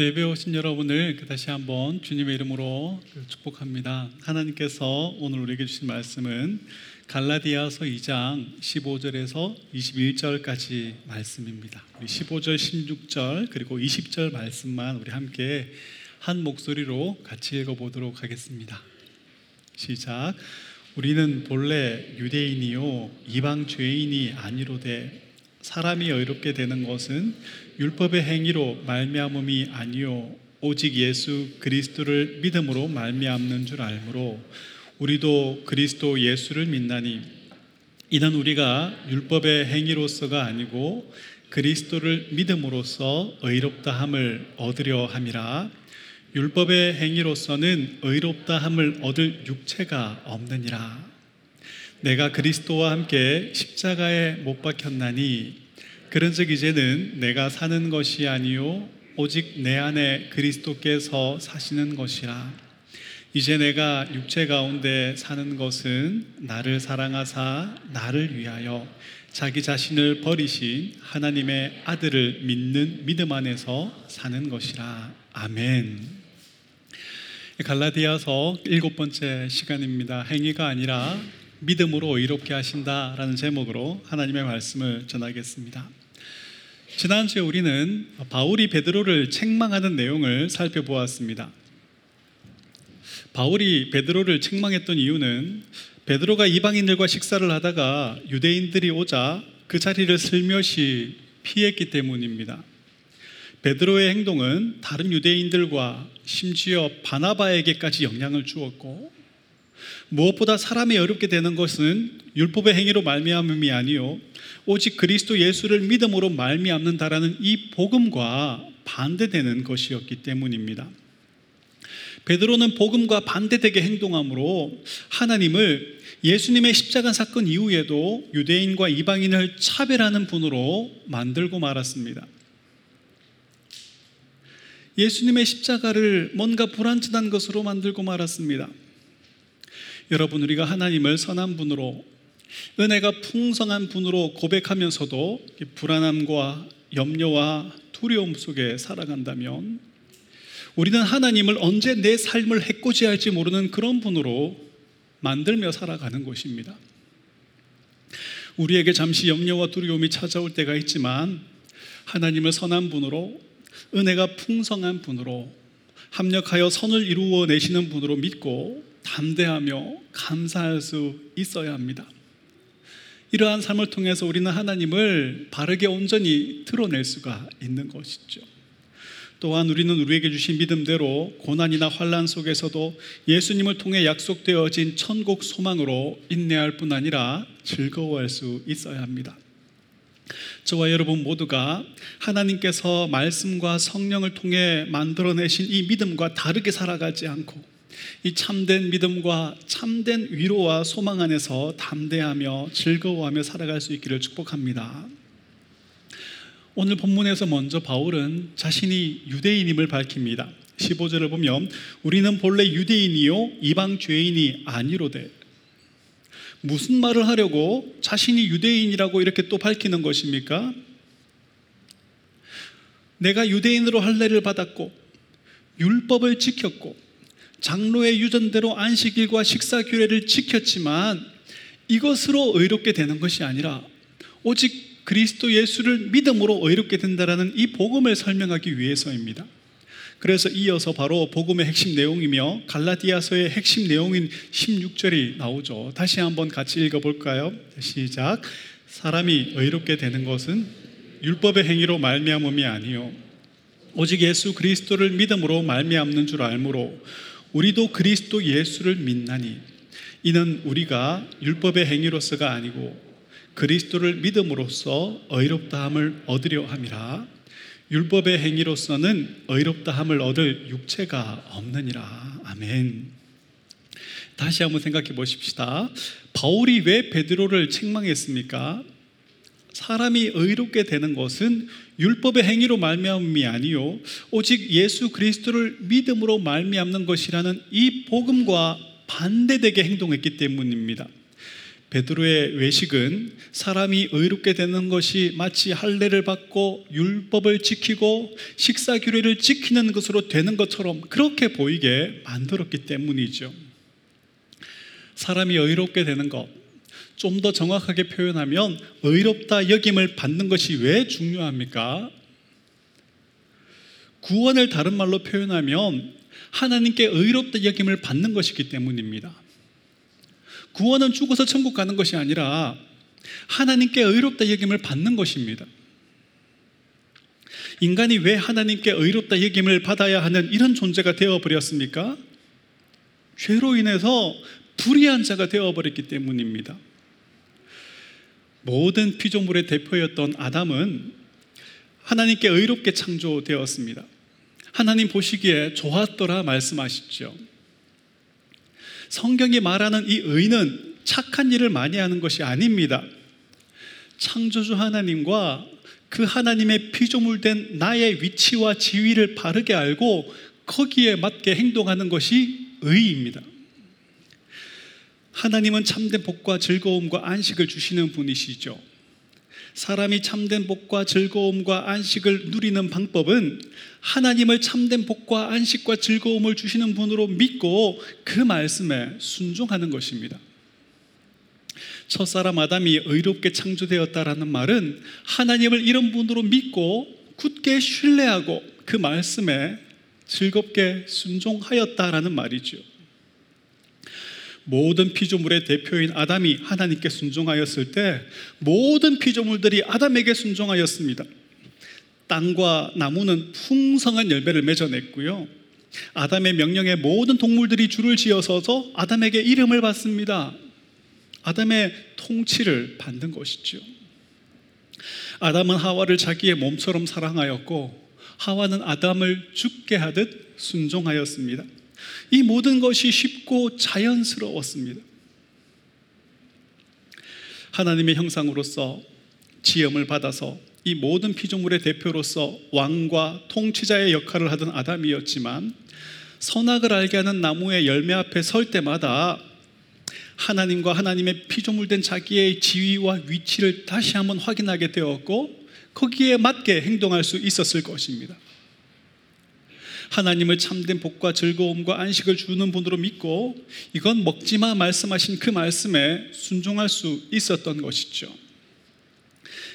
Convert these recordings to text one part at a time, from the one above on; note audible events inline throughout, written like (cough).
예배 오신 여러분을 그 다시 한번 주님의 이름으로 그 축복합니다. 하나님께서 오늘 우리에게 주신 말씀은 갈라디아서 2장 15절에서 21절까지 말씀입니다. 우리 15절, 16절 그리고 20절 말씀만 우리 함께 한 목소리로 같이 읽어 보도록 하겠습니다. 시작. 우리는 본래 유대인이요 이방 죄인이 아니로되 사람이 의롭게 되는 것은 율법의 행위로 말미암음이 아니요 오직 예수 그리스도를 믿음으로 말미암는 줄 알므로 우리도 그리스도 예수를 믿나니 이는 우리가 율법의 행위로서가 아니고 그리스도를 믿음으로써 의롭다 함을 얻으려 함이라. 율법의 행위로서는 의롭다 함을 얻을 육체가 없느니라. 내가 그리스도와 함께 십자가에 못 박혔나니 그런즉 이제는 내가 사는 것이 아니요 오직 내 안에 그리스도께서 사시는 것이라 이제 내가 육체 가운데 사는 것은 나를 사랑하사 나를 위하여 자기 자신을 버리신 하나님의 아들을 믿는 믿음 안에서 사는 것이라 아멘. 갈라디아서 일곱 번째 시간입니다. 행위가 아니라 믿음으로 의롭게 하신다라는 제목으로 하나님의 말씀을 전하겠습니다. 지난주에 우리는 바울이 베드로를 책망하는 내용을 살펴보았습니다. 바울이 베드로를 책망했던 이유는 베드로가 이방인들과 식사를 하다가 유대인들이 오자 그 자리를 슬며시 피했기 때문입니다. 베드로의 행동은 다른 유대인들과 심지어 바나바에게까지 영향을 주었고 무엇보다 사람이 어렵게 되는 것은 율법의 행위로 말미암음이 아니요 오직 그리스도 예수를 믿음으로 말미암는다라는 이 복음과 반대되는 것이었기 때문입니다. 베드로는 복음과 반대되게 행동함으로 하나님을 예수님의 십자가 사건 이후에도 유대인과 이방인을 차별하는 분으로 만들고 말았습니다. 예수님의 십자가를 뭔가 불완전한 것으로 만들고 말았습니다. 여러분 우리가 하나님을 선한 분으로 은혜가 풍성한 분으로 고백하면서도 불안함과 염려와 두려움 속에 살아간다면 우리는 하나님을 언제 내 삶을 해코지할지 모르는 그런 분으로 만들며 살아가는 것입니다. 우리에게 잠시 염려와 두려움이 찾아올 때가 있지만 하나님을 선한 분으로 은혜가 풍성한 분으로 합력하여 선을 이루어 내시는 분으로 믿고 담대하며 감사할 수 있어야 합니다. 이러한 삶을 통해서 우리는 하나님을 바르게 온전히 드러낼 수가 있는 것이죠. 또한 우리는 우리에게 주신 믿음대로 고난이나 환란 속에서도 예수님을 통해 약속되어진 천국 소망으로 인내할 뿐 아니라 즐거워할 수 있어야 합니다. 저와 여러분 모두가 하나님께서 말씀과 성령을 통해 만들어내신 이 믿음과 다르게 살아가지 않고 이 참된 믿음과 참된 위로와 소망 안에서 담대하며 즐거워하며 살아갈 수 있기를 축복합니다. 오늘 본문에서 먼저 바울은 자신이 유대인임을 밝힙니다. 15절을 보면 우리는 본래 유대인이요 이방 죄인이 아니로되 무슨 말을 하려고 자신이 유대인이라고 이렇게 또 밝히는 것입니까? 내가 유대인으로 할례를 받았고 율법을 지켰고 장로의 유전대로 안식일과 식사 규례를 지켰지만 이것으로 의롭게 되는 것이 아니라 오직 그리스도 예수를 믿음으로 의롭게 된다라는 이 복음을 설명하기 위해서입니다. 그래서 이어서 바로 복음의 핵심 내용이며 갈라디아서의 핵심 내용인 16절이 나오죠. 다시 한번 같이 읽어 볼까요? 시작. 사람이 의롭게 되는 것은 율법의 행위로 말미암음이 아니요 오직 예수 그리스도를 믿음으로 말미암는 줄 알므로 우리도 그리스도 예수를 믿나니 이는 우리가 율법의 행위로서가 아니고 그리스도를 믿음으로써 의롭다함을 얻으려 함이라 율법의 행위로서는 의롭다함을 얻을 육체가 없느니라 아멘. 다시 한번 생각해 보십시다. 바울이 왜 베드로를 책망했습니까? 사람이 의롭게 되는 것은 율법의 행위로 말미암음이 아니요 오직 예수 그리스도를 믿음으로 말미암는 것이라는 이 복음과 반대되게 행동했기 때문입니다. 베드로의 외식은 사람이 의롭게 되는 것이 마치 할례를 받고 율법을 지키고 식사 규례를 지키는 것으로 되는 것처럼 그렇게 보이게 만들었기 때문이죠. 사람이 의롭게 되는 것, 좀 더 정확하게 표현하면 의롭다 여김을 받는 것이 왜 중요합니까? 구원을 다른 말로 표현하면 하나님께 의롭다 여김을 받는 것이기 때문입니다. 구원은 죽어서 천국 가는 것이 아니라 하나님께 의롭다 여김을 받는 것입니다. 인간이 왜 하나님께 의롭다 여김을 받아야 하는 이런 존재가 되어버렸습니까? 죄로 인해서 불의한 자가 되어버렸기 때문입니다. 모든 피조물의 대표였던 아담은 하나님께 의롭게 창조되었습니다. 하나님 보시기에 좋았더라 말씀하시죠. 성경이 말하는 이 의는 착한 일을 많이 하는 것이 아닙니다. 창조주 하나님과 그 하나님의 피조물된 나의 위치와 지위를 바르게 알고 거기에 맞게 행동하는 것이 의입니다. 하나님은 참된 복과 즐거움과 안식을 주시는 분이시죠. 사람이 참된 복과 즐거움과 안식을 누리는 방법은 하나님을 참된 복과 안식과 즐거움을 주시는 분으로 믿고 그 말씀에 순종하는 것입니다. 첫사람 아담이 의롭게 창조되었다라는 말은 하나님을 이런 분으로 믿고 굳게 신뢰하고 그 말씀에 즐겁게 순종하였다라는 말이죠. 모든 피조물의 대표인 아담이 하나님께 순종하였을 때 모든 피조물들이 아담에게 순종하였습니다. 땅과 나무는 풍성한 열매를 맺어냈고요. 아담의 명령에 모든 동물들이 줄을 지어서서 아담에게 이름을 받습니다. 아담의 통치를 받는 것이죠. 아담은 하와를 자기의 몸처럼 사랑하였고 하와는 아담을 죽게 하듯 순종하였습니다. 이 모든 것이 쉽고 자연스러웠습니다. 하나님의 형상으로서 지음을 받아서 이 모든 피조물의 대표로서 왕과 통치자의 역할을 하던 아담이었지만 선악을 알게 하는 나무의 열매 앞에 설 때마다 하나님과 하나님의 피조물된 자기의 지위와 위치를 다시 한번 확인하게 되었고 거기에 맞게 행동할 수 있었을 것입니다. 하나님을 참된 복과 즐거움과 안식을 주는 분으로 믿고 이건 먹지마 말씀하신 그 말씀에 순종할 수 있었던 것이죠.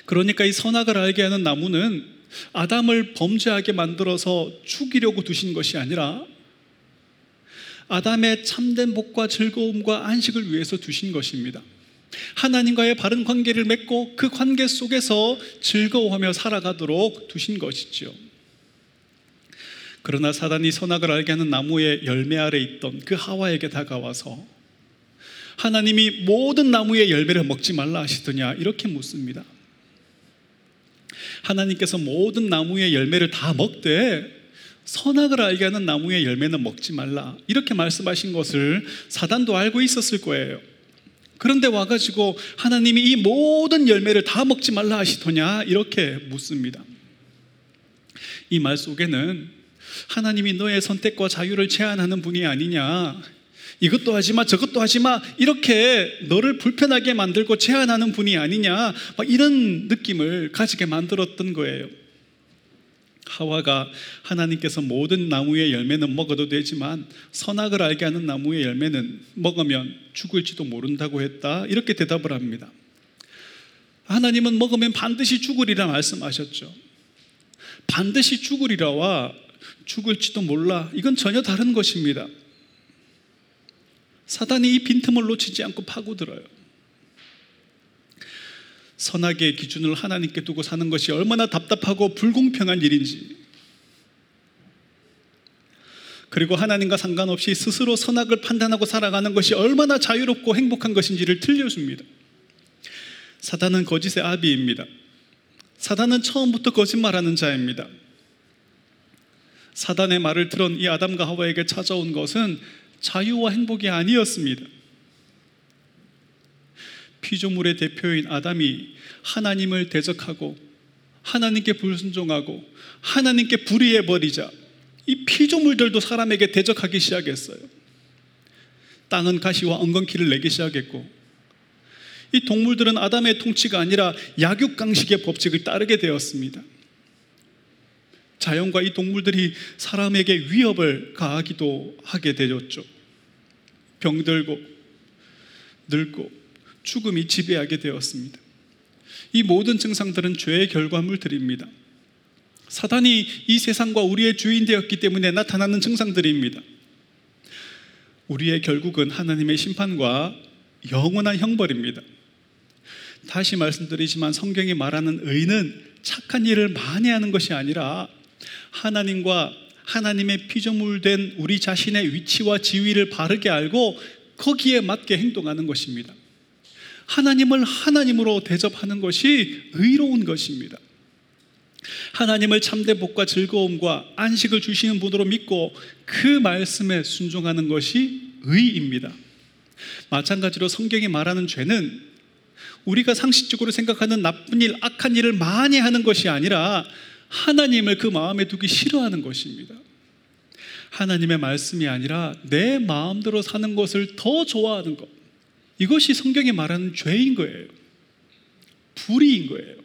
그러니까 이 선악을 알게 하는 나무는 아담을 범죄하게 만들어서 죽이려고 두신 것이 아니라 아담의 참된 복과 즐거움과 안식을 위해서 두신 것입니다. 하나님과의 바른 관계를 맺고 그 관계 속에서 즐거워하며 살아가도록 두신 것이죠. 그러나 사단이 선악을 알게 하는 나무의 열매 아래 있던 그 하와에게 다가와서 하나님이 모든 나무의 열매를 먹지 말라 하시더냐 이렇게 묻습니다. 하나님께서 모든 나무의 열매를 다 먹되 선악을 알게 하는 나무의 열매는 먹지 말라 이렇게 말씀하신 것을 사단도 알고 있었을 거예요. 그런데 와가지고 하나님이 이 모든 열매를 다 먹지 말라 하시더냐 이렇게 묻습니다. 이 말 속에는 하나님이 너의 선택과 자유를 제한하는 분이 아니냐. 이것도 하지 마, 저것도 하지 마. 이렇게 너를 불편하게 만들고 제한하는 분이 아니냐. 이런 느낌을 가지게 만들었던 거예요. 하와가 하나님께서 모든 나무의 열매는 먹어도 되지만 선악을 알게 하는 나무의 열매는 먹으면 죽을지도 모른다고 했다. 이렇게 대답을 합니다. 하나님은 먹으면 반드시 죽으리라 말씀하셨죠. 반드시 죽으리라와 죽을지도 몰라. 이건 전혀 다른 것입니다. 사단이 이 빈틈을 놓치지 않고 파고들어요. 선악의 기준을 하나님께 두고 사는 것이 얼마나 답답하고 불공평한 일인지. 그리고 하나님과 상관없이 스스로 선악을 판단하고 살아가는 것이 얼마나 자유롭고 행복한 것인지를 들려줍니다. 사단은 거짓의 아비입니다. 사단은 처음부터 거짓말하는 자입니다. 사단의 말을 들은 이 아담과 하와에게 찾아온 것은 자유와 행복이 아니었습니다. 피조물의 대표인 아담이 하나님을 대적하고 하나님께 불순종하고 하나님께 불의해 버리자 이 피조물들도 사람에게 대적하기 시작했어요. 땅은 가시와 엉겅퀴를 내기 시작했고 이 동물들은 아담의 통치가 아니라 약육강식의 법칙을 따르게 되었습니다. 자연과 이 동물들이 사람에게 위협을 가하기도 하게 되었죠. 병들고 늙고 죽음이 지배하게 되었습니다. 이 모든 증상들은 죄의 결과물들입니다. 사단이 이 세상과 우리의 주인 되었기 때문에 나타나는 증상들입니다. 우리의 결국은 하나님의 심판과 영원한 형벌입니다. 다시 말씀드리지만 성경이 말하는 의는 착한 일을 많이 하는 것이 아니라 하나님과 하나님의 피조물 된 우리 자신의 위치와 지위를 바르게 알고 거기에 맞게 행동하는 것입니다. 하나님을 하나님으로 대접하는 것이 의로운 것입니다. 하나님을 참된 복과 즐거움과 안식을 주시는 분으로 믿고 그 말씀에 순종하는 것이 의입니다. 마찬가지로 성경이 말하는 죄는 우리가 상식적으로 생각하는 나쁜 일, 악한 일을 많이 하는 것이 아니라 하나님을 그 마음에 두기 싫어하는 것입니다. 하나님의 말씀이 아니라 내 마음대로 사는 것을 더 좋아하는 것. 이것이 성경이 말하는 죄인 거예요. 불의인 거예요.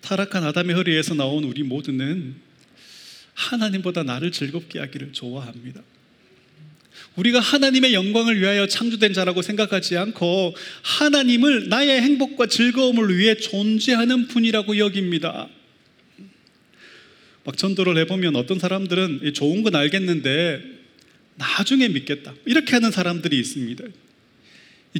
타락한 아담의 허리에서 나온 우리 모두는 하나님보다 나를 즐겁게 하기를 좋아합니다. 우리가 하나님의 영광을 위하여 창조된 자라고 생각하지 않고 하나님을 나의 행복과 즐거움을 위해 존재하는 분이라고 여깁니다. 막 전도를 해보면 어떤 사람들은 좋은 건 알겠는데 나중에 믿겠다. 이렇게 하는 사람들이 있습니다.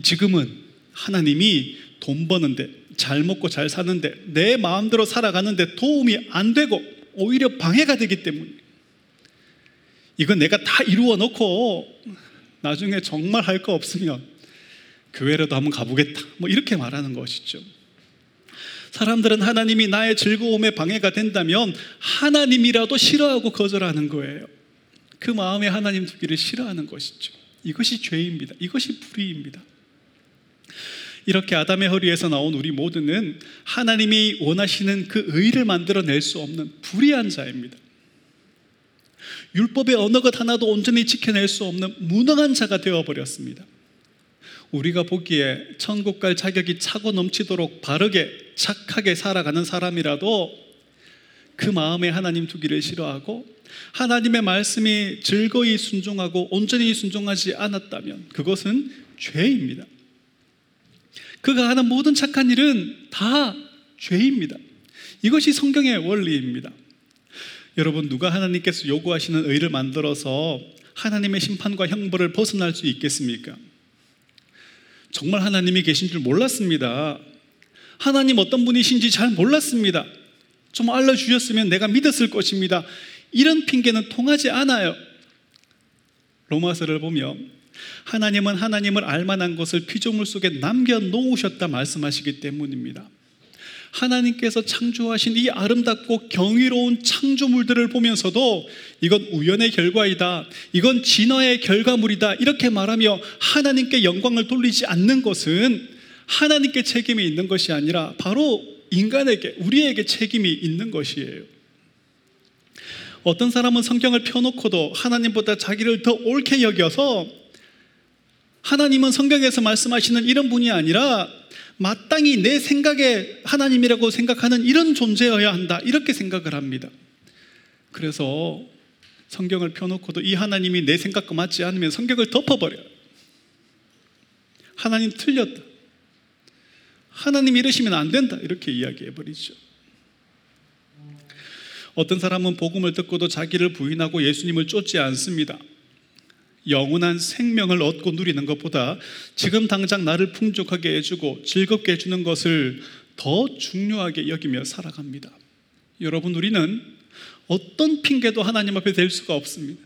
지금은 하나님이 돈 버는데 잘 먹고 잘 사는데 내 마음대로 살아가는데 도움이 안 되고 오히려 방해가 되기 때문에 이건 내가 다 이루어 놓고 나중에 정말 할 거 없으면 교회라도 한번 가보겠다. 뭐 이렇게 말하는 것이죠. 사람들은 하나님이 나의 즐거움에 방해가 된다면 하나님이라도 싫어하고 거절하는 거예요. 그 마음에 하나님 두기를 싫어하는 것이죠. 이것이 죄입니다. 이것이 불의입니다. 이렇게 아담의 허리에서 나온 우리 모두는 하나님이 원하시는 그 의를 만들어낼 수 없는 불의한 자입니다. 율법의 어느 것 하나도 온전히 지켜낼 수 없는 무능한 자가 되어버렸습니다. 우리가 보기에 천국 갈 자격이 차고 넘치도록 바르게 착하게 살아가는 사람이라도 그 마음에 하나님 두기를 싫어하고 하나님의 말씀이 즐거이 순종하고 온전히 순종하지 않았다면 그것은 죄입니다. 그가 하는 모든 착한 일은 다 죄입니다. 이것이 성경의 원리입니다. 여러분 누가 하나님께서 요구하시는 의를 만들어서 하나님의 심판과 형벌을 벗어날 수 있겠습니까? 정말 하나님이 계신 줄 몰랐습니다. 하나님 어떤 분이신지 잘 몰랐습니다. 좀 알려주셨으면 내가 믿었을 것입니다. 이런 핑계는 통하지 않아요. 로마서를 보면 하나님은 하나님을 알만한 것을 피조물 속에 남겨놓으셨다 말씀하시기 때문입니다. 하나님께서 창조하신 이 아름답고 경이로운 창조물들을 보면서도 이건 우연의 결과이다. 이건 진화의 결과물이다. 이렇게 말하며 하나님께 영광을 돌리지 않는 것은 하나님께 책임이 있는 것이 아니라 바로 인간에게, 우리에게 책임이 있는 것이에요. 어떤 사람은 성경을 펴놓고도 하나님보다 자기를 더 옳게 여겨서 하나님은 성경에서 말씀하시는 이런 분이 아니라 마땅히 내 생각에 하나님이라고 생각하는 이런 존재여야 한다. 이렇게 생각을 합니다. 그래서 성경을 펴놓고도 이 하나님이 내 생각과 맞지 않으면 성경을 덮어버려요. 하나님 틀렸다. 하나님 이러시면 안 된다. 이렇게 이야기해버리죠. 어떤 사람은 복음을 듣고도 자기를 부인하고 예수님을 쫓지 않습니다. 영원한 생명을 얻고 누리는 것보다 지금 당장 나를 풍족하게 해주고 즐겁게 해주는 것을 더 중요하게 여기며 살아갑니다. 여러분, 우리는 어떤 핑계도 하나님 앞에 댈 수가 없습니다.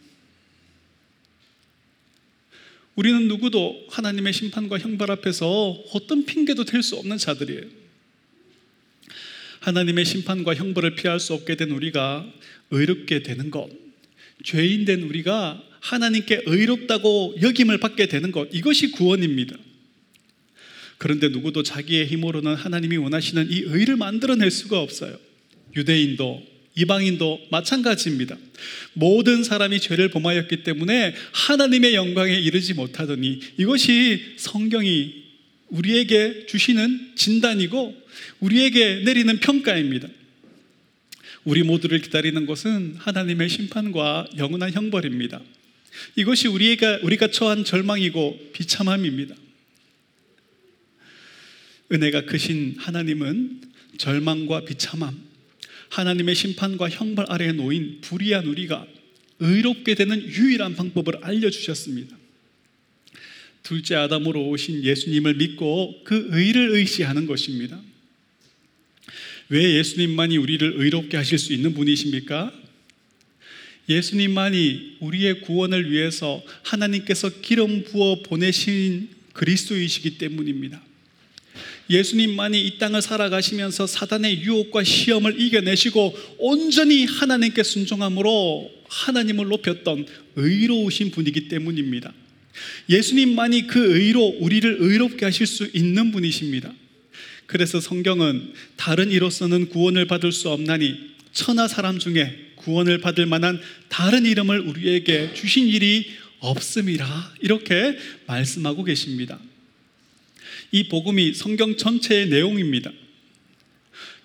우리는 누구도 하나님의 심판과 형벌 앞에서 어떤 핑계도 댈 수 없는 자들이에요. 하나님의 심판과 형벌을 피할 수 없게 된 우리가 의롭게 되는 것, 죄인 된 우리가 하나님께 의롭다고 여김을 받게 되는 것, 이것이 구원입니다. 그런데 누구도 자기의 힘으로는 하나님이 원하시는 이 의를 만들어낼 수가 없어요. 유대인도 이방인도 마찬가지입니다. 모든 사람이 죄를 범하였기 때문에 하나님의 영광에 이르지 못하더니 이것이 성경이 우리에게 주시는 진단이고 우리에게 내리는 평가입니다. 우리 모두를 기다리는 것은 하나님의 심판과 영원한 형벌입니다. 이것이 우리가, 우리가 처한 절망이고 비참함입니다. 은혜가 크신 하나님은 절망과 비참함, 하나님의 심판과 형벌 아래에 놓인 불의한 우리가 의롭게 되는 유일한 방법을 알려주셨습니다. 둘째 아담으로 오신 예수님을 믿고 그 의를 의지하는 것입니다. 왜 예수님만이 우리를 의롭게 하실 수 있는 분이십니까? 예수님만이 우리의 구원을 위해서 하나님께서 기름 부어 보내신 그리스도이시기 때문입니다. 예수님만이 이 땅을 살아가시면서 사단의 유혹과 시험을 이겨내시고 온전히 하나님께 순종함으로 하나님을 높였던 의로우신 분이기 때문입니다. 예수님만이 그 의로 우리를 의롭게 하실 수 있는 분이십니다. 그래서 성경은 다른 이로서는 구원을 받을 수 없나니 천하 사람 중에 구원을 받을 만한 다른 이름을 우리에게 주신 일이 없음이라 이렇게 말씀하고 계십니다. 이 복음이 성경 전체의 내용입니다.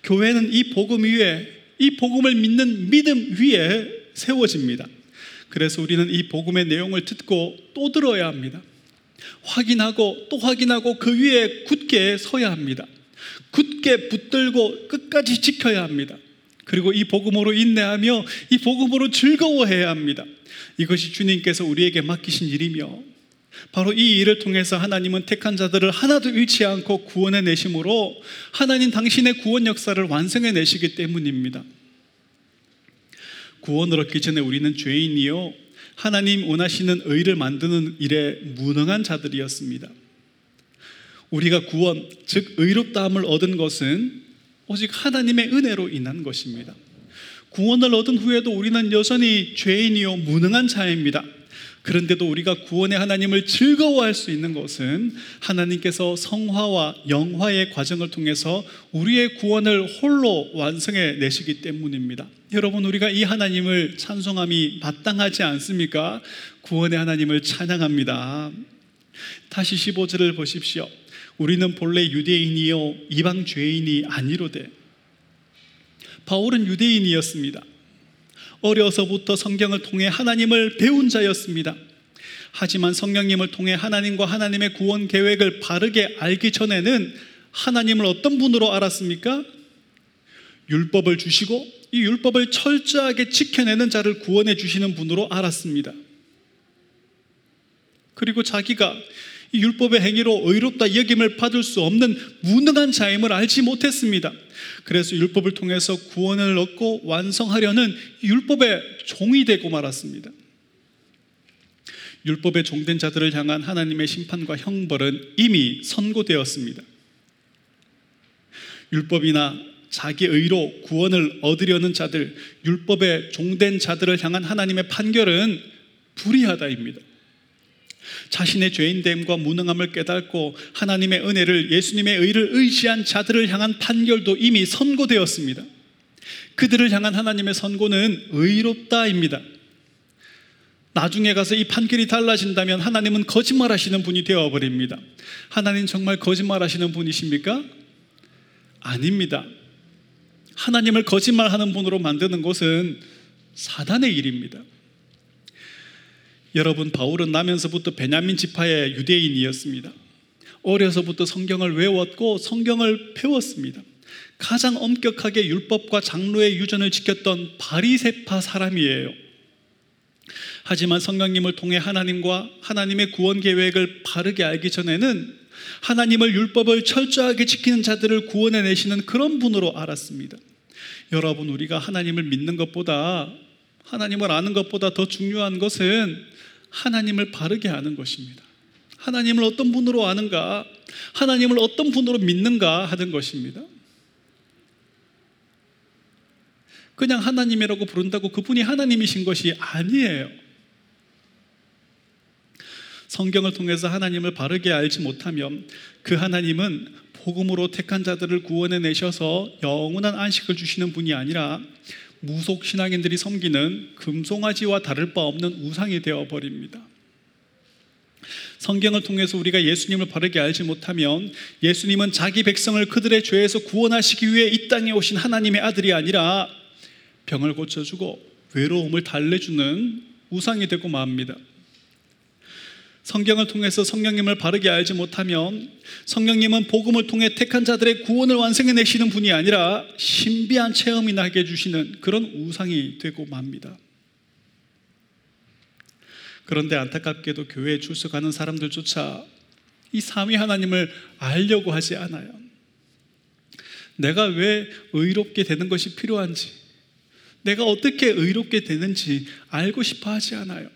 교회는 이 복음 위에 이 복음을 믿는 믿음 위에 세워집니다. 그래서 우리는 이 복음의 내용을 듣고 또 들어야 합니다. 확인하고 또 확인하고 그 위에 굳게 서야 합니다. 굳게 붙들고 끝까지 지켜야 합니다. 그리고 이 복음으로 인내하며 이 복음으로 즐거워해야 합니다. 이것이 주님께서 우리에게 맡기신 일이며 바로 이 일을 통해서 하나님은 택한 자들을 하나도 잃지 않고 구원해 내심으로 하나님 당신의 구원 역사를 완성해 내시기 때문입니다. 구원을 얻기 전에 우리는 죄인이요. 하나님 원하시는 의를 만드는 일에 무능한 자들이었습니다. 우리가 구원, 즉 의롭다함을 얻은 것은 오직 하나님의 은혜로 인한 것입니다. 구원을 얻은 후에도 우리는 여전히 죄인이요 무능한 자입니다. 그런데도 우리가 구원의 하나님을 즐거워할 수 있는 것은 하나님께서 성화와 영화의 과정을 통해서 우리의 구원을 홀로 완성해 내시기 때문입니다. 여러분, 우리가 이 하나님을 찬송함이 마땅하지 않습니까? 구원의 하나님을 찬양합니다. 다시 15절을 보십시오. 우리는 본래 유대인이요, 이방 죄인이 아니로되. 바울은 유대인이었습니다. 어려서부터 성경을 통해 하나님을 배운 자였습니다. 하지만 성령님을 통해 하나님과 하나님의 구원 계획을 바르게 알기 전에는 하나님을 어떤 분으로 알았습니까? 율법을 주시고 이 율법을 철저하게 지켜내는 자를 구원해 주시는 분으로 알았습니다. 그리고 자기가 이 율법의 행위로 의롭다 여김을 받을 수 없는 무능한 자임을 알지 못했습니다. 그래서 율법을 통해서 구원을 얻고 완성하려는 율법의 종이 되고 말았습니다. 율법의 종된 자들을 향한 하나님의 심판과 형벌은 이미 선고되었습니다. 율법이나 자기 의로 구원을 얻으려는 자들, 율법의 종된 자들을 향한 하나님의 판결은 불의하다입니다. 자신의 죄인됨과 무능함을 깨닫고 하나님의 은혜를 예수님의 의를 의지한 자들을 향한 판결도 이미 선고되었습니다. 그들을 향한 하나님의 선고는 의롭다입니다. 나중에 가서 이 판결이 달라진다면 하나님은 거짓말하시는 분이 되어버립니다. 하나님 정말 거짓말하시는 분이십니까? 아닙니다. 하나님을 거짓말하는 분으로 만드는 것은 사단의 일입니다. 여러분 바울은 나면서부터 베냐민 지파의 유대인이었습니다. 어려서부터 성경을 외웠고 성경을 배웠습니다. 가장 엄격하게 율법과 장로의 유전을 지켰던 바리세파 사람이에요. 하지만 성령님을 통해 하나님과 하나님의 구원 계획을 바르게 알기 전에는 하나님을 율법을 철저하게 지키는 자들을 구원해 내시는 그런 분으로 알았습니다. 여러분 우리가 하나님을 믿는 것보다 하나님을 아는 것보다 더 중요한 것은 하나님을 바르게 아는 것입니다. 하나님을 어떤 분으로 아는가, 하나님을 어떤 분으로 믿는가 하는 것입니다. 그냥 하나님이라고 부른다고 그분이 하나님이신 것이 아니에요. 성경을 통해서 하나님을 바르게 알지 못하면 그 하나님은 복음으로 택한 자들을 구원해 내셔서 영원한 안식을 주시는 분이 아니라 무속 신앙인들이 섬기는 금송아지와 다를 바 없는 우상이 되어 버립니다. 성경을 통해서 우리가 예수님을 바르게 알지 못하면 예수님은 자기 백성을 그들의 죄에서 구원하시기 위해 이 땅에 오신 하나님의 아들이 아니라 병을 고쳐주고 외로움을 달래주는 우상이 되고 맙니다. 성경을 통해서 성령님을 바르게 알지 못하면 성령님은 복음을 통해 택한 자들의 구원을 완성해 내시는 분이 아니라 신비한 체험이 나게 해주시는 그런 우상이 되고 맙니다. 그런데 안타깝게도 교회에 출석하는 사람들조차 이 삼위 하나님을 알려고 하지 않아요. 내가 왜 의롭게 되는 것이 필요한지, 내가 어떻게 의롭게 되는지 알고 싶어 하지 않아요.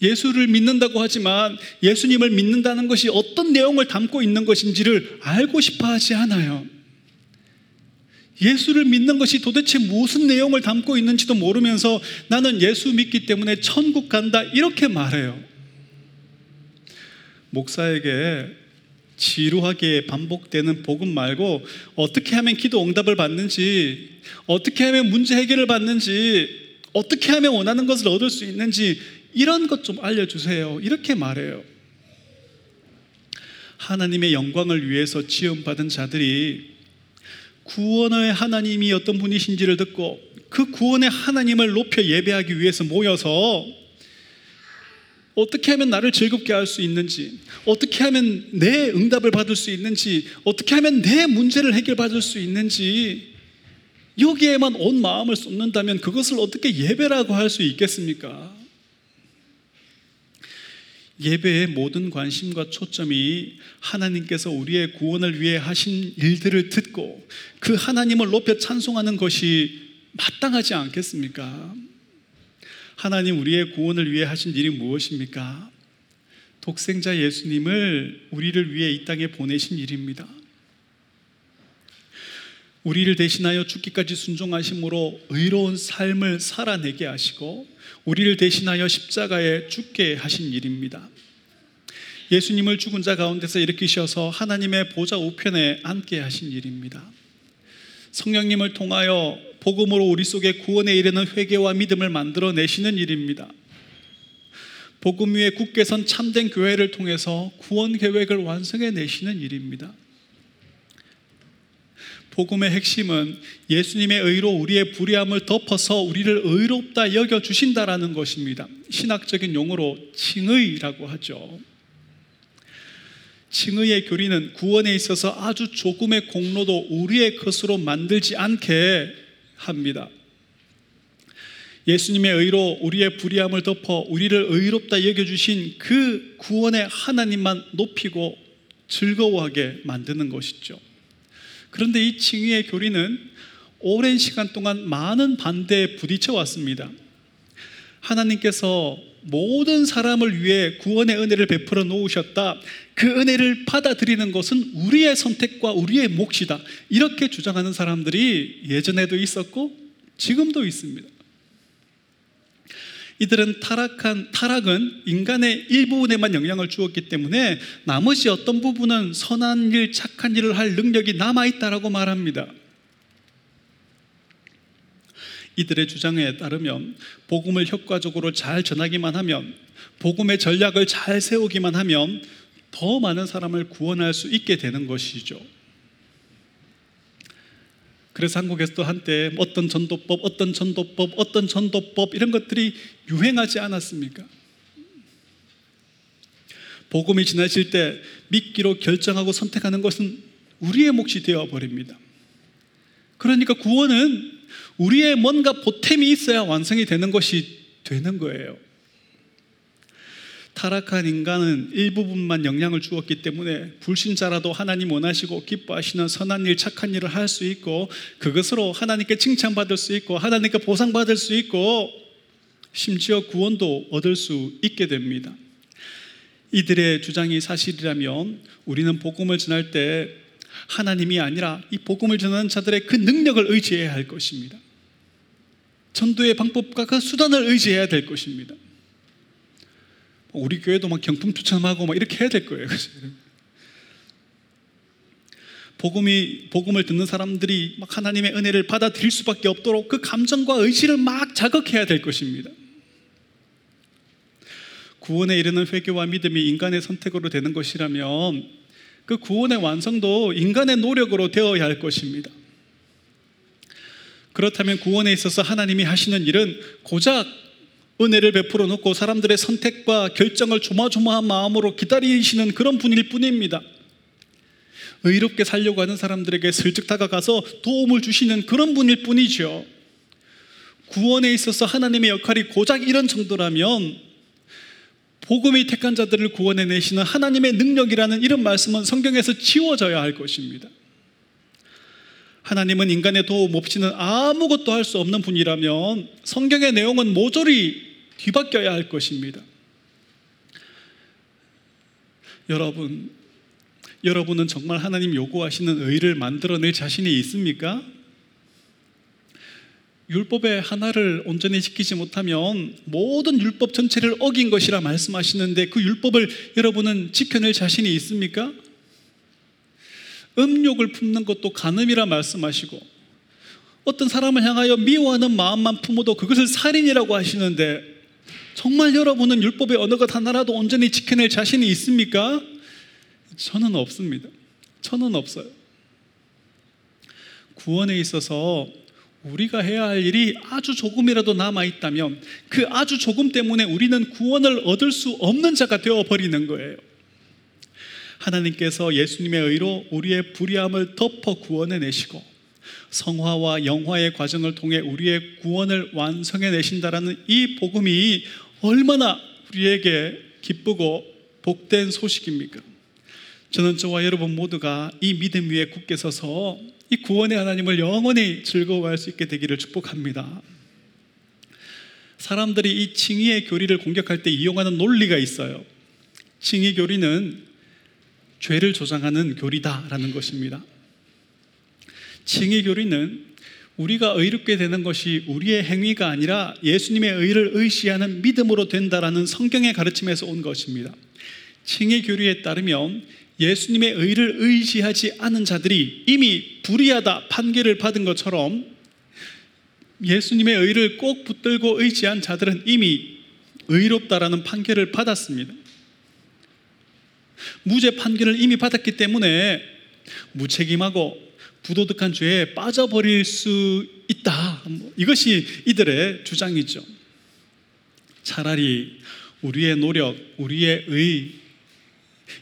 예수를 믿는다고 하지만 예수님을 믿는다는 것이 어떤 내용을 담고 있는 것인지를 알고 싶어 하지 않아요. 예수를 믿는 것이 도대체 무슨 내용을 담고 있는지도 모르면서 나는 예수 믿기 때문에 천국 간다 이렇게 말해요. 목사에게 지루하게 반복되는 복음 말고 어떻게 하면 기도 응답을 받는지, 어떻게 하면 문제 해결을 받는지, 어떻게 하면 원하는 것을 얻을 수 있는지 이런 것 좀 알려주세요. 이렇게 말해요. 하나님의 영광을 위해서 지음받은 자들이 구원의 하나님이 어떤 분이신지를 듣고 그 구원의 하나님을 높여 예배하기 위해서 모여서 어떻게 하면 나를 즐겁게 할 수 있는지, 어떻게 하면 내 응답을 받을 수 있는지, 어떻게 하면 내 문제를 해결받을 수 있는지, 여기에만 온 마음을 쏟는다면 그것을 어떻게 예배라고 할 수 있겠습니까? 예배의 모든 관심과 초점이 하나님께서 우리의 구원을 위해 하신 일들을 듣고 그 하나님을 높여 찬송하는 것이 마땅하지 않겠습니까? 하나님 우리의 구원을 위해 하신 일이 무엇입니까? 독생자 예수님을 우리를 위해 이 땅에 보내신 일입니다. 우리를 대신하여 죽기까지 순종하심으로 의로운 삶을 살아내게 하시고 우리를 대신하여 십자가에 죽게 하신 일입니다. 예수님을 죽은 자 가운데서 일으키셔서 하나님의 보좌 우편에 앉게 하신 일입니다. 성령님을 통하여 복음으로 우리 속에 구원에 이르는 회개와 믿음을 만들어 내시는 일입니다. 복음 위에 굳게 선 참된 교회를 통해서 구원 계획을 완성해 내시는 일입니다. 복음의 핵심은 예수님의 의로 우리의 불의함을 덮어서 우리를 의롭다 여겨 주신다라는 것입니다. 신학적인 용어로 칭의라고 하죠. 칭의의 교리는 구원에 있어서 아주 조금의 공로도 우리의 것으로 만들지 않게 합니다. 예수님의 의로 우리의 불의함을 덮어 우리를 의롭다 여겨주신 그 구원의 하나님만 높이고 즐거워하게 만드는 것이죠. 그런데 이 칭의의 교리는 오랜 시간 동안 많은 반대에 부딪혀 왔습니다. 하나님께서 모든 사람을 위해 구원의 은혜를 베풀어 놓으셨다. 그 은혜를 받아들이는 것은 우리의 선택과 우리의 몫이다. 이렇게 주장하는 사람들이 예전에도 있었고 지금도 있습니다. 이들은 타락한 타락은 인간의 일부분에만 영향을 주었기 때문에 나머지 어떤 부분은 선한 일, 착한 일을 할 능력이 남아 있다라고 말합니다. 이들의 주장에 따르면 복음을 효과적으로 잘 전하기만 하면 복음의 전략을 잘 세우기만 하면 더 많은 사람을 구원할 수 있게 되는 것이죠. 그래서 한국에서도 한때 어떤 전도법, 어떤 전도법, 어떤 전도법 이런 것들이 유행하지 않았습니까? 복음이 지나칠 때 믿기로 결정하고 선택하는 것은 우리의 몫이 되어 버립니다. 그러니까 구원은 우리의 뭔가 보탬이 있어야 완성이 되는 것이 되는 거예요. 타락한 인간은 일부분만 영향을 주었기 때문에 불신자라도 하나님 원하시고 기뻐하시는 선한 일, 착한 일을 할 수 있고 그것으로 하나님께 칭찬받을 수 있고 하나님께 보상받을 수 있고 심지어 구원도 얻을 수 있게 됩니다. 이들의 주장이 사실이라면 우리는 복음을 전할 때 하나님이 아니라 이 복음을 전하는 자들의 그 능력을 의지해야 할 것입니다. 전도의 방법과 그 수단을 의지해야 될 것입니다. 우리 교회도 막 경품 추첨하고 막 이렇게 해야 될 거예요. 복음이 복음을 듣는 사람들이 막 하나님의 은혜를 받아들일 수밖에 없도록 그 감정과 의지를 막 자극해야 될 것입니다. 구원에 이르는 회개와 믿음이 인간의 선택으로 되는 것이라면 그 구원의 완성도 인간의 노력으로 되어야 할 것입니다. 그렇다면 구원에 있어서 하나님이 하시는 일은 고작 은혜를 베풀어 놓고 사람들의 선택과 결정을 조마조마한 마음으로 기다리시는 그런 분일 뿐입니다. 의롭게 살려고 하는 사람들에게 슬쩍 다가가서 도움을 주시는 그런 분일 뿐이죠. 구원에 있어서 하나님의 역할이 고작 이런 정도라면 복음이 택한 자들을 구원해 내시는 하나님의 능력이라는 이런 말씀은 성경에서 지워져야 할 것입니다. 하나님은 인간의 도움 없이는 아무것도 할 수 없는 분이라면 성경의 내용은 모조리 뒤바뀌어야 할 것입니다. 여러분, 여러분은 정말 하나님 요구하시는 의를 만들어낼 자신이 있습니까? 율법의 하나를 온전히 지키지 못하면 모든 율법 전체를 어긴 것이라 말씀하시는데 그 율법을 여러분은 지켜낼 자신이 있습니까? 음욕을 품는 것도 간음이라 말씀하시고 어떤 사람을 향하여 미워하는 마음만 품어도 그것을 살인이라고 하시는데 정말 여러분은 율법의 어느 것 하나라도 온전히 지켜낼 자신이 있습니까? 저는 없습니다. 저는 없어요. 구원에 있어서 우리가 해야 할 일이 아주 조금이라도 남아 있다면 그 아주 조금 때문에 우리는 구원을 얻을 수 없는 자가 되어 버리는 거예요. 하나님께서 예수님의 의로 우리의 불의함을 덮어 구원해 내시고 성화와 영화의 과정을 통해 우리의 구원을 완성해 내신다라는 이 복음이 얼마나 우리에게 기쁘고 복된 소식입니까? 저는 저와 여러분 모두가 이 믿음 위에 굳게 서서 이 구원의 하나님을 영원히 즐거워할 수 있게 되기를 축복합니다. 사람들이 이 칭의의 교리를 공격할 때 이용하는 논리가 있어요. 칭의 교리는 죄를 조장하는 교리다라는 것입니다. 칭의 교리는 우리가 의롭게 되는 것이 우리의 행위가 아니라 예수님의 의를 의시하는 믿음으로 된다라는 성경의 가르침에서 온 것입니다. 칭의 교리에 따르면 예수님의 의를 의지하지 않은 자들이 이미 불의하다 판결을 받은 것처럼 예수님의 의를 꼭 붙들고 의지한 자들은 이미 의롭다라는 판결을 받았습니다. 무죄 판결을 이미 받았기 때문에 무책임하고 부도덕한 죄에 빠져버릴 수 있다. 이것이 이들의 주장이죠. 차라리 우리의 노력, 우리의 의,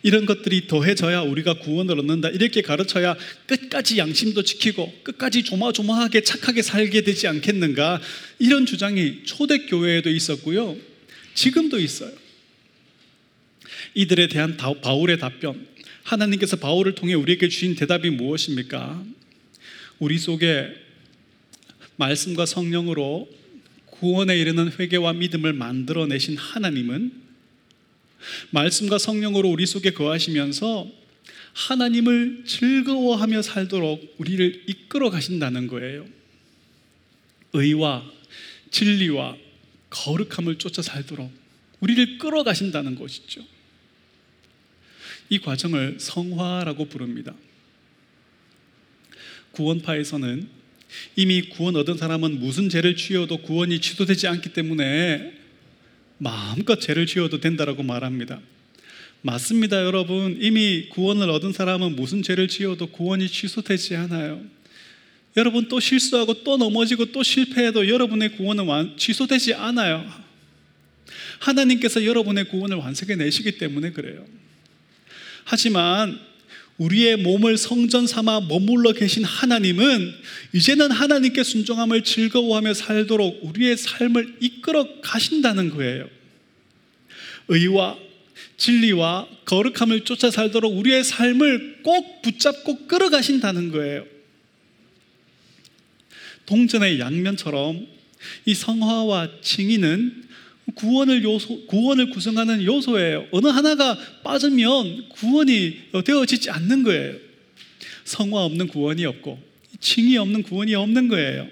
이런 것들이 더해져야 우리가 구원을 얻는다. 이렇게 가르쳐야 끝까지 양심도 지키고 끝까지 조마조마하게 착하게 살게 되지 않겠는가. 이런 주장이 초대교회에도 있었고요. 지금도 있어요. 이들에 대한 바울의 답변. 하나님께서 바울을 통해 우리에게 주신 대답이 무엇입니까? 우리 속에 말씀과 성령으로 구원에 이르는 회개와 믿음을 만들어내신 하나님은 말씀과 성령으로 우리 속에 거하시면서 하나님을 즐거워하며 살도록 우리를 이끌어 가신다는 거예요. 의와 진리와 거룩함을 쫓아 살도록 우리를 끌어 가신다는 것이죠. 이 과정을 성화라고 부릅니다. 구원파에서는 이미 구원 얻은 사람은 무슨 죄를 지어도 구원이 취소되지 않기 때문에 마음껏 죄를 지어도 된다라고 말합니다. 맞습니다, 여러분. 이미 구원을 얻은 사람은 무슨 죄를 지어도 구원이 취소되지 않아요. 여러분 또 실수하고 또 넘어지고 또 실패해도 여러분의 구원은 취소되지 않아요. 하나님께서 여러분의 구원을 완성해 내시기 때문에 그래요. 하지만 우리의 몸을 성전 삼아 머물러 계신 하나님은 이제는 하나님께 순종함을 즐거워하며 살도록 우리의 삶을 이끌어 가신다는 거예요. 의와 진리와 거룩함을 쫓아 살도록 우리의 삶을 꼭 붙잡고 끌어가신다는 거예요. 동전의 양면처럼 이 성화와 칭의는 구원을 요소, 구원을 구성하는 요소예요. 어느 하나가 빠지면 구원이 되어지지 않는 거예요. 성화 없는 구원이 없고, 칭이 없는 구원이 없는 거예요.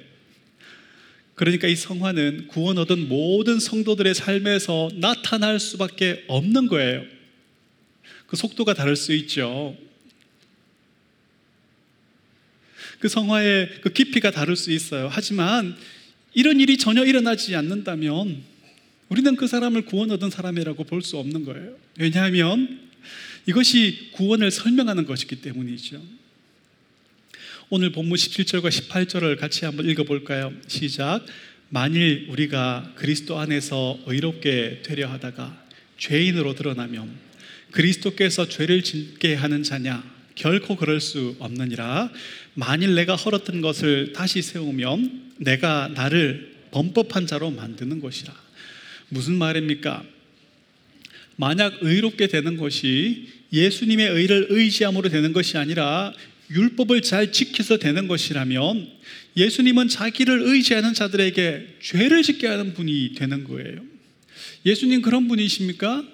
그러니까 이 성화는 구원 얻은 모든 성도들의 삶에서 나타날 수밖에 없는 거예요. 그 속도가 다를 수 있죠. 그 성화의 그 깊이가 다를 수 있어요. 하지만 이런 일이 전혀 일어나지 않는다면 우리는 그 사람을 구원 얻은 사람이라고 볼 수 없는 거예요. 왜냐하면 이것이 구원을 설명하는 것이기 때문이죠. 오늘 본문 17절과 18절을 같이 한번 읽어볼까요? 시작. 만일 우리가 그리스도 안에서 의롭게 되려 하다가 죄인으로 드러나면 그리스도께서 죄를 짓게 하는 자냐? 결코 그럴 수 없느니라. 만일 내가 헐었던 것을 다시 세우면 내가 나를 범법한 자로 만드는 것이라. 무슨 말입니까? 만약 의롭게 되는 것이 예수님의 의를 의지함으로 되는 것이 아니라 율법을 잘 지켜서 되는 것이라면 예수님은 자기를 의지하는 자들에게 죄를 짓게 하는 분이 되는 거예요. 예수님 그런 분이십니까?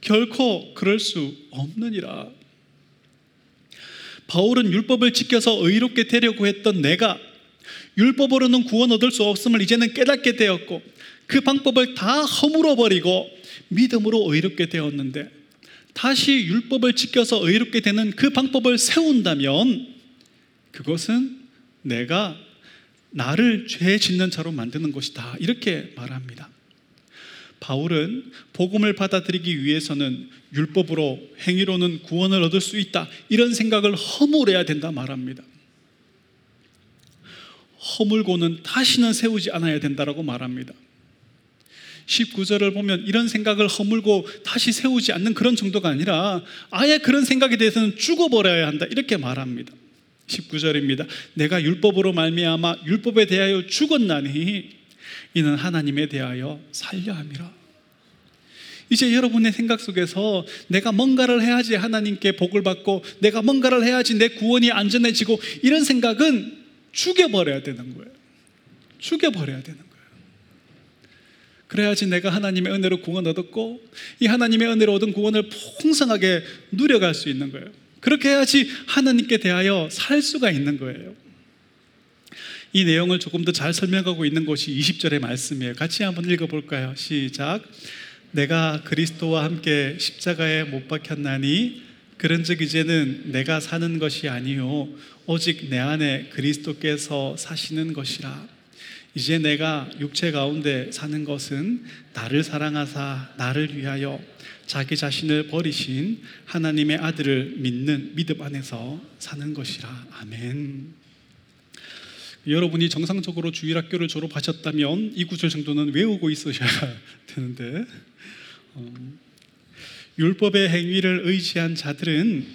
결코 그럴 수 없느니라. 바울은 율법을 지켜서 의롭게 되려고 했던 내가 율법으로는 구원 얻을 수 없음을 이제는 깨닫게 되었고 그 방법을 다 허물어 버리고 믿음으로 의롭게 되었는데 다시 율법을 지켜서 의롭게 되는 그 방법을 세운다면 그것은 내가 나를 죄 짓는 자로 만드는 것이다. 이렇게 말합니다. 바울은 복음을 받아들이기 위해서는 율법으로 행위로는 구원을 얻을 수 있다. 이런 생각을 허물어야 된다 말합니다. 허물고는 다시는 세우지 않아야 된다라고 말합니다. 19절을 보면 이런 생각을 허물고 다시 세우지 않는 그런 정도가 아니라 아예 그런 생각에 대해서는 죽어버려야 한다. 이렇게 말합니다. 19절입니다. 내가 율법으로 말미암아 율법에 대하여 죽었나니 이는 하나님에 대하여 살려 함이라. 이제 여러분의 생각 속에서 내가 뭔가를 해야지 하나님께 복을 받고 내가 뭔가를 해야지 내 구원이 안전해지고 이런 생각은 죽여버려야 되는 거예요. 죽여버려야 되는 거예요. 그래야지 내가 하나님의 은혜로 구원 얻었고 이 하나님의 은혜로 얻은 구원을 풍성하게 누려갈 수 있는 거예요. 그렇게 해야지 하나님께 대하여 살 수가 있는 거예요. 이 내용을 조금 더 잘 설명하고 있는 것이 20절의 말씀이에요. 같이 한번 읽어볼까요? 시작. 내가 그리스도와 함께 십자가에 못 박혔나니 그런즉 이제는 내가 사는 것이 아니요 오직 내 안에 그리스도께서 사시는 것이라. 이제 내가 육체 가운데 사는 것은 나를 사랑하사 나를 위하여 자기 자신을 버리신 하나님의 아들을 믿는 믿음 안에서 사는 것이라. 아멘. 여러분이 정상적으로 주일학교를 졸업하셨다면 이 구절 정도는 외우고 있으셔야 (laughs) 되는데 어, 율법의 행위를 의지한 자들은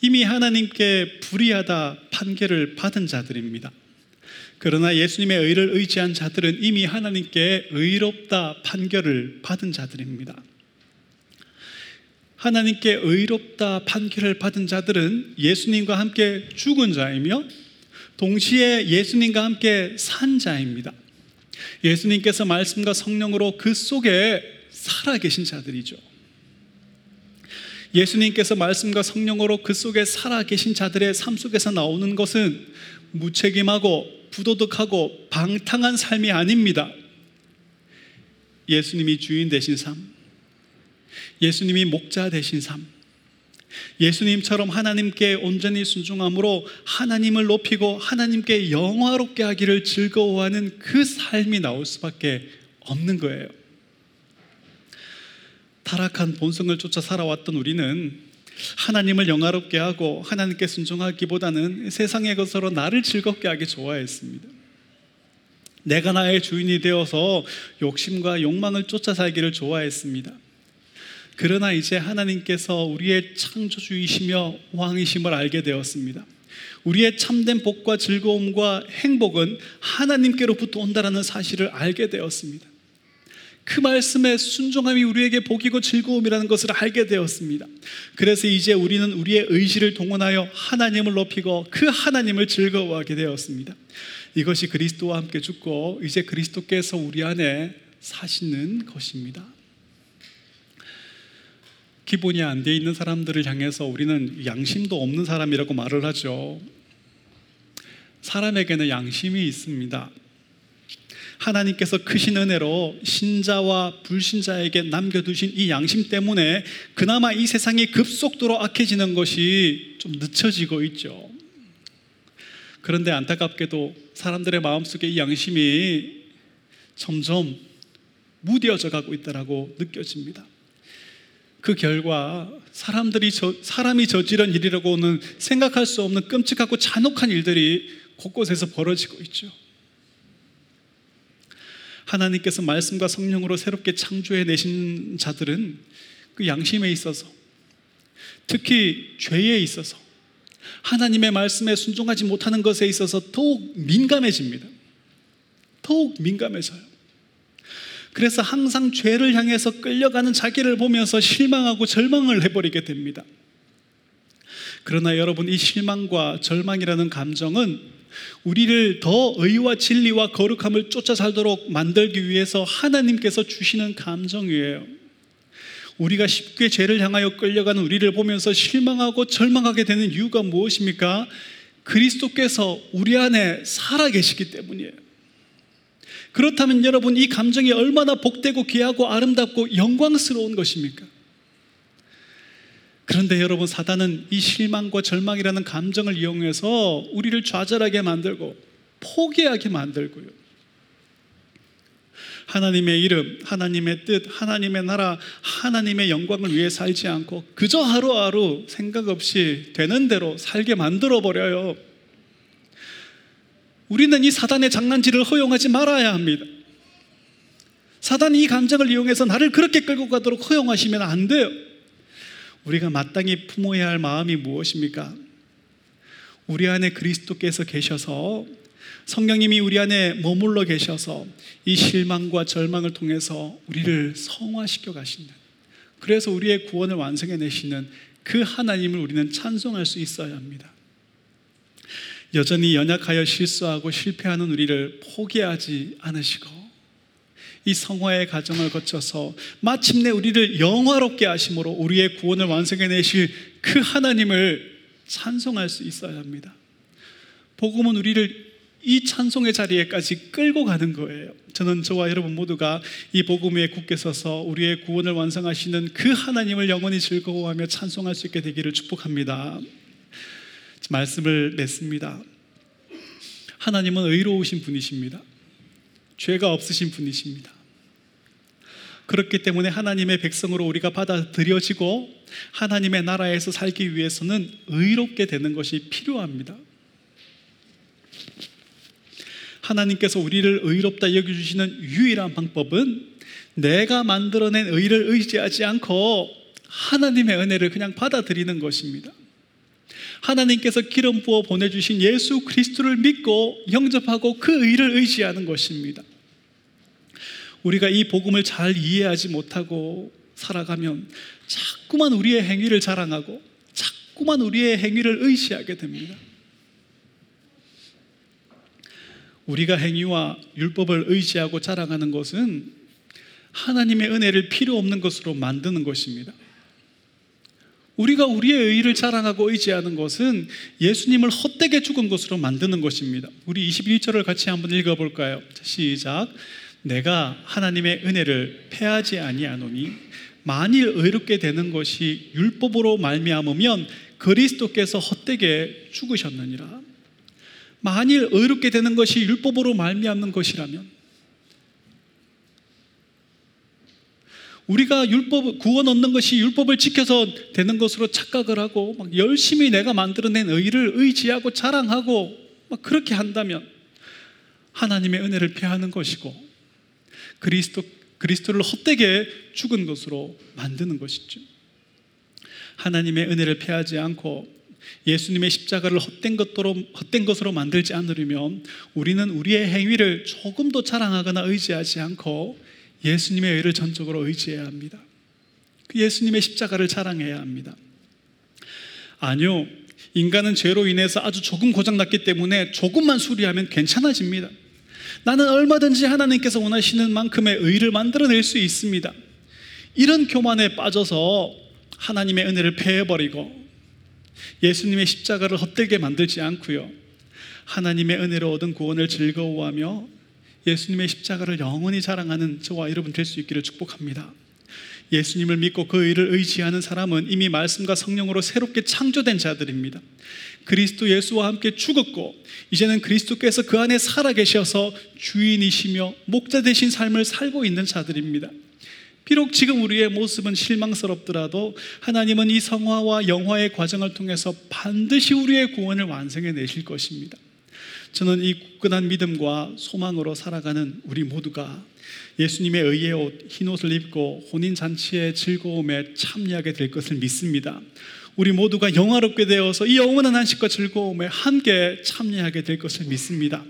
이미 하나님께 불의하다 판결을 받은 자들입니다. 그러나 예수님의 의를 의지한 자들은 이미 하나님께 의롭다 판결을 받은 자들입니다. 하나님께 의롭다 판결을 받은 자들은 예수님과 함께 죽은 자이며 동시에 예수님과 함께 산 자입니다. 예수님께서 말씀과 성령으로 그 속에 살아 계신 자들이죠. 예수님께서 말씀과 성령으로 그 속에 살아 계신 자들의 삶 속에서 나오는 것은 무책임하고 부도덕하고 방탕한 삶이 아닙니다. 예수님이 주인 되신 삶, 예수님이 목자 되신 삶, 예수님처럼 하나님께 온전히 순종함으로 하나님을 높이고 하나님께 영화롭게 하기를 즐거워하는 그 삶이 나올 수밖에 없는 거예요. 타락한 본성을 쫓아 살아왔던 우리는 하나님을 영화롭게 하고 하나님께 순종하기보다는 세상의 것으로 나를 즐겁게 하기 좋아했습니다. 내가 나의 주인이 되어서 욕심과 욕망을 쫓아 살기를 좋아했습니다. 그러나 이제 하나님께서 우리의 창조주이시며 왕이심을 알게 되었습니다. 우리의 참된 복과 즐거움과 행복은 하나님께로부터 온다라는 사실을 알게 되었습니다. 그 말씀의 순종함이 우리에게 복이고 즐거움이라는 것을 알게 되었습니다. 그래서 이제 우리는 우리의 의지를 동원하여 하나님을 높이고 그 하나님을 즐거워하게 되었습니다. 이것이 그리스도와 함께 죽고 이제 그리스도께서 우리 안에 사시는 것입니다. 기본이 안 돼 있는 사람들을 향해서 우리는 양심도 없는 사람이라고 말을 하죠. 사람에게는 양심이 있습니다. 하나님께서 크신 은혜로 신자와 불신자에게 남겨두신 이 양심 때문에 그나마 이 세상이 급속도로 악해지는 것이 좀 늦춰지고 있죠. 그런데 안타깝게도 사람들의 마음속에 이 양심이 점점 무뎌져 가고 있다라고 느껴집니다. 그 결과 사람들이 저, 사람이 저지른 일이라고는 생각할 수 없는 끔찍하고 잔혹한 일들이 곳곳에서 벌어지고 있죠. 하나님께서 말씀과 성령으로 새롭게 창조해 내신 자들은 그 양심에 있어서 특히 죄에 있어서 하나님의 말씀에 순종하지 못하는 것에 있어서 더욱 민감해집니다. 더욱 민감해져요. 그래서 항상 죄를 향해서 끌려가는 자기를 보면서 실망하고 절망을 해버리게 됩니다. 그러나 여러분, 이 실망과 절망이라는 감정은 우리를 더 의와 진리와 거룩함을 쫓아 살도록 만들기 위해서 하나님께서 주시는 감정이에요. 우리가 쉽게 죄를 향하여 끌려가는 우리를 보면서 실망하고 절망하게 되는 이유가 무엇입니까? 그리스도께서 우리 안에 살아 계시기 때문이에요. 그렇다면 여러분 이 감정이 얼마나 복되고 귀하고 아름답고 영광스러운 것입니까? 그런데 여러분 사단은 이 실망과 절망이라는 감정을 이용해서 우리를 좌절하게 만들고 포기하게 만들고요. 하나님의 이름, 하나님의 뜻, 하나님의 나라, 하나님의 영광을 위해 살지 않고 그저 하루하루 생각 없이 되는 대로 살게 만들어 버려요. 우리는 이 사단의 장난질을 허용하지 말아야 합니다. 사단이 이 감정을 이용해서 나를 그렇게 끌고 가도록 허용하시면 안 돼요. 우리가 마땅히 품어야 할 마음이 무엇입니까? 우리 안에 그리스도께서 계셔서 성령님이 우리 안에 머물러 계셔서 이 실망과 절망을 통해서 우리를 성화시켜 가시는 그래서 우리의 구원을 완성해 내시는 그 하나님을 우리는 찬송할 수 있어야 합니다. 여전히 연약하여 실수하고 실패하는 우리를 포기하지 않으시고 이 성화의 과정을 거쳐서 마침내 우리를 영화롭게 하심으로 우리의 구원을 완성해 내실 그 하나님을 찬송할 수 있어야 합니다. 복음은 우리를 이 찬송의 자리에까지 끌고 가는 거예요. 저는 저와 여러분 모두가 이 복음 위에 굳게 서서 우리의 구원을 완성하시는 그 하나님을 영원히 즐거워하며 찬송할 수 있게 되기를 축복합니다. 말씀을 냈습니다. 하나님은 의로우신 분이십니다. 죄가 없으신 분이십니다. 그렇기 때문에 하나님의 백성으로 우리가 받아들여지고 하나님의 나라에서 살기 위해서는 의롭게 되는 것이 필요합니다. 하나님께서 우리를 의롭다 여겨주시는 유일한 방법은 내가 만들어낸 의를 의지하지 않고 하나님의 은혜를 그냥 받아들이는 것입니다. 하나님께서 기름 부어 보내주신 예수 그리스도를 믿고 영접하고 그 의를 의지하는 것입니다. 우리가 이 복음을 잘 이해하지 못하고 살아가면 자꾸만 우리의 행위를 자랑하고 자꾸만 우리의 행위를 의지하게 됩니다. 우리가 행위와 율법을 의지하고 자랑하는 것은 하나님의 은혜를 필요 없는 것으로 만드는 것입니다. 우리가 우리의 의를 자랑하고 의지하는 것은 예수님을 헛되게 죽은 것으로 만드는 것입니다. 우리 21절을 같이 한번 읽어볼까요? 시작. 내가 하나님의 은혜를 패하지 아니하노니 만일 의롭게 되는 것이 율법으로 말미암으면 그리스도께서 헛되게 죽으셨느니라. 만일 의롭게 되는 것이 율법으로 말미암는 것이라면 우리가 율법 구원 얻는 것이 율법을 지켜서 되는 것으로 착각을 하고 막 열심히 내가 만들어낸 의를 의지하고 자랑하고 막 그렇게 한다면 하나님의 은혜를 피하는 것이고 그리스도 그리스도를 헛되게 죽은 것으로 만드는 것이죠. 하나님의 은혜를 피하지 않고 예수님의 십자가를 헛된 것으로, 헛된 것으로 만들지 않으려면 우리는 우리의 행위를 조금도 자랑하거나 의지하지 않고 예수님의 의를 전적으로 의지해야 합니다. 그 예수님의 십자가를 자랑해야 합니다. 아니요. 인간은 죄로 인해서 아주 조금 고장났기 때문에 조금만 수리하면 괜찮아집니다. 나는 얼마든지 하나님께서 원하시는 만큼의 의를 만들어낼 수 있습니다. 이런 교만에 빠져서 하나님의 은혜를 폐해버리고 예수님의 십자가를 헛되게 만들지 않고요. 하나님의 은혜로 얻은 구원을 즐거워하며 예수님의 십자가를 영원히 자랑하는 저와 여러분 될 수 있기를 축복합니다. 예수님을 믿고 그 의를 의지하는 사람은 이미 말씀과 성령으로 새롭게 창조된 자들입니다. 그리스도 예수와 함께 죽었고 이제는 그리스도께서 그 안에 살아계셔서 주인이시며 목자 되신 삶을 살고 있는 자들입니다. 비록 지금 우리의 모습은 실망스럽더라도 하나님은 이 성화와 영화의 과정을 통해서 반드시 우리의 구원을 완성해 내실 것입니다. 저는 이 굳건한 믿음과 소망으로 살아가는 우리 모두가 예수님의 의의 옷, 흰 옷을 입고 혼인 잔치의 즐거움에 참여하게 될 것을 믿습니다. 우리 모두가 영화롭게 되어서 이 영원한 안식과 즐거움에 함께 참여하게 될 것을 믿습니다.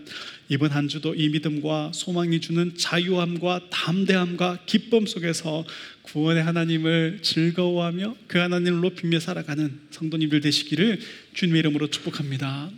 이번 한 주도 이 믿음과 소망이 주는 자유함과 담대함과 기쁨 속에서 구원의 하나님을 즐거워하며 그 하나님을 높이며 살아가는 성도님들 되시기를 주님의 이름으로 축복합니다.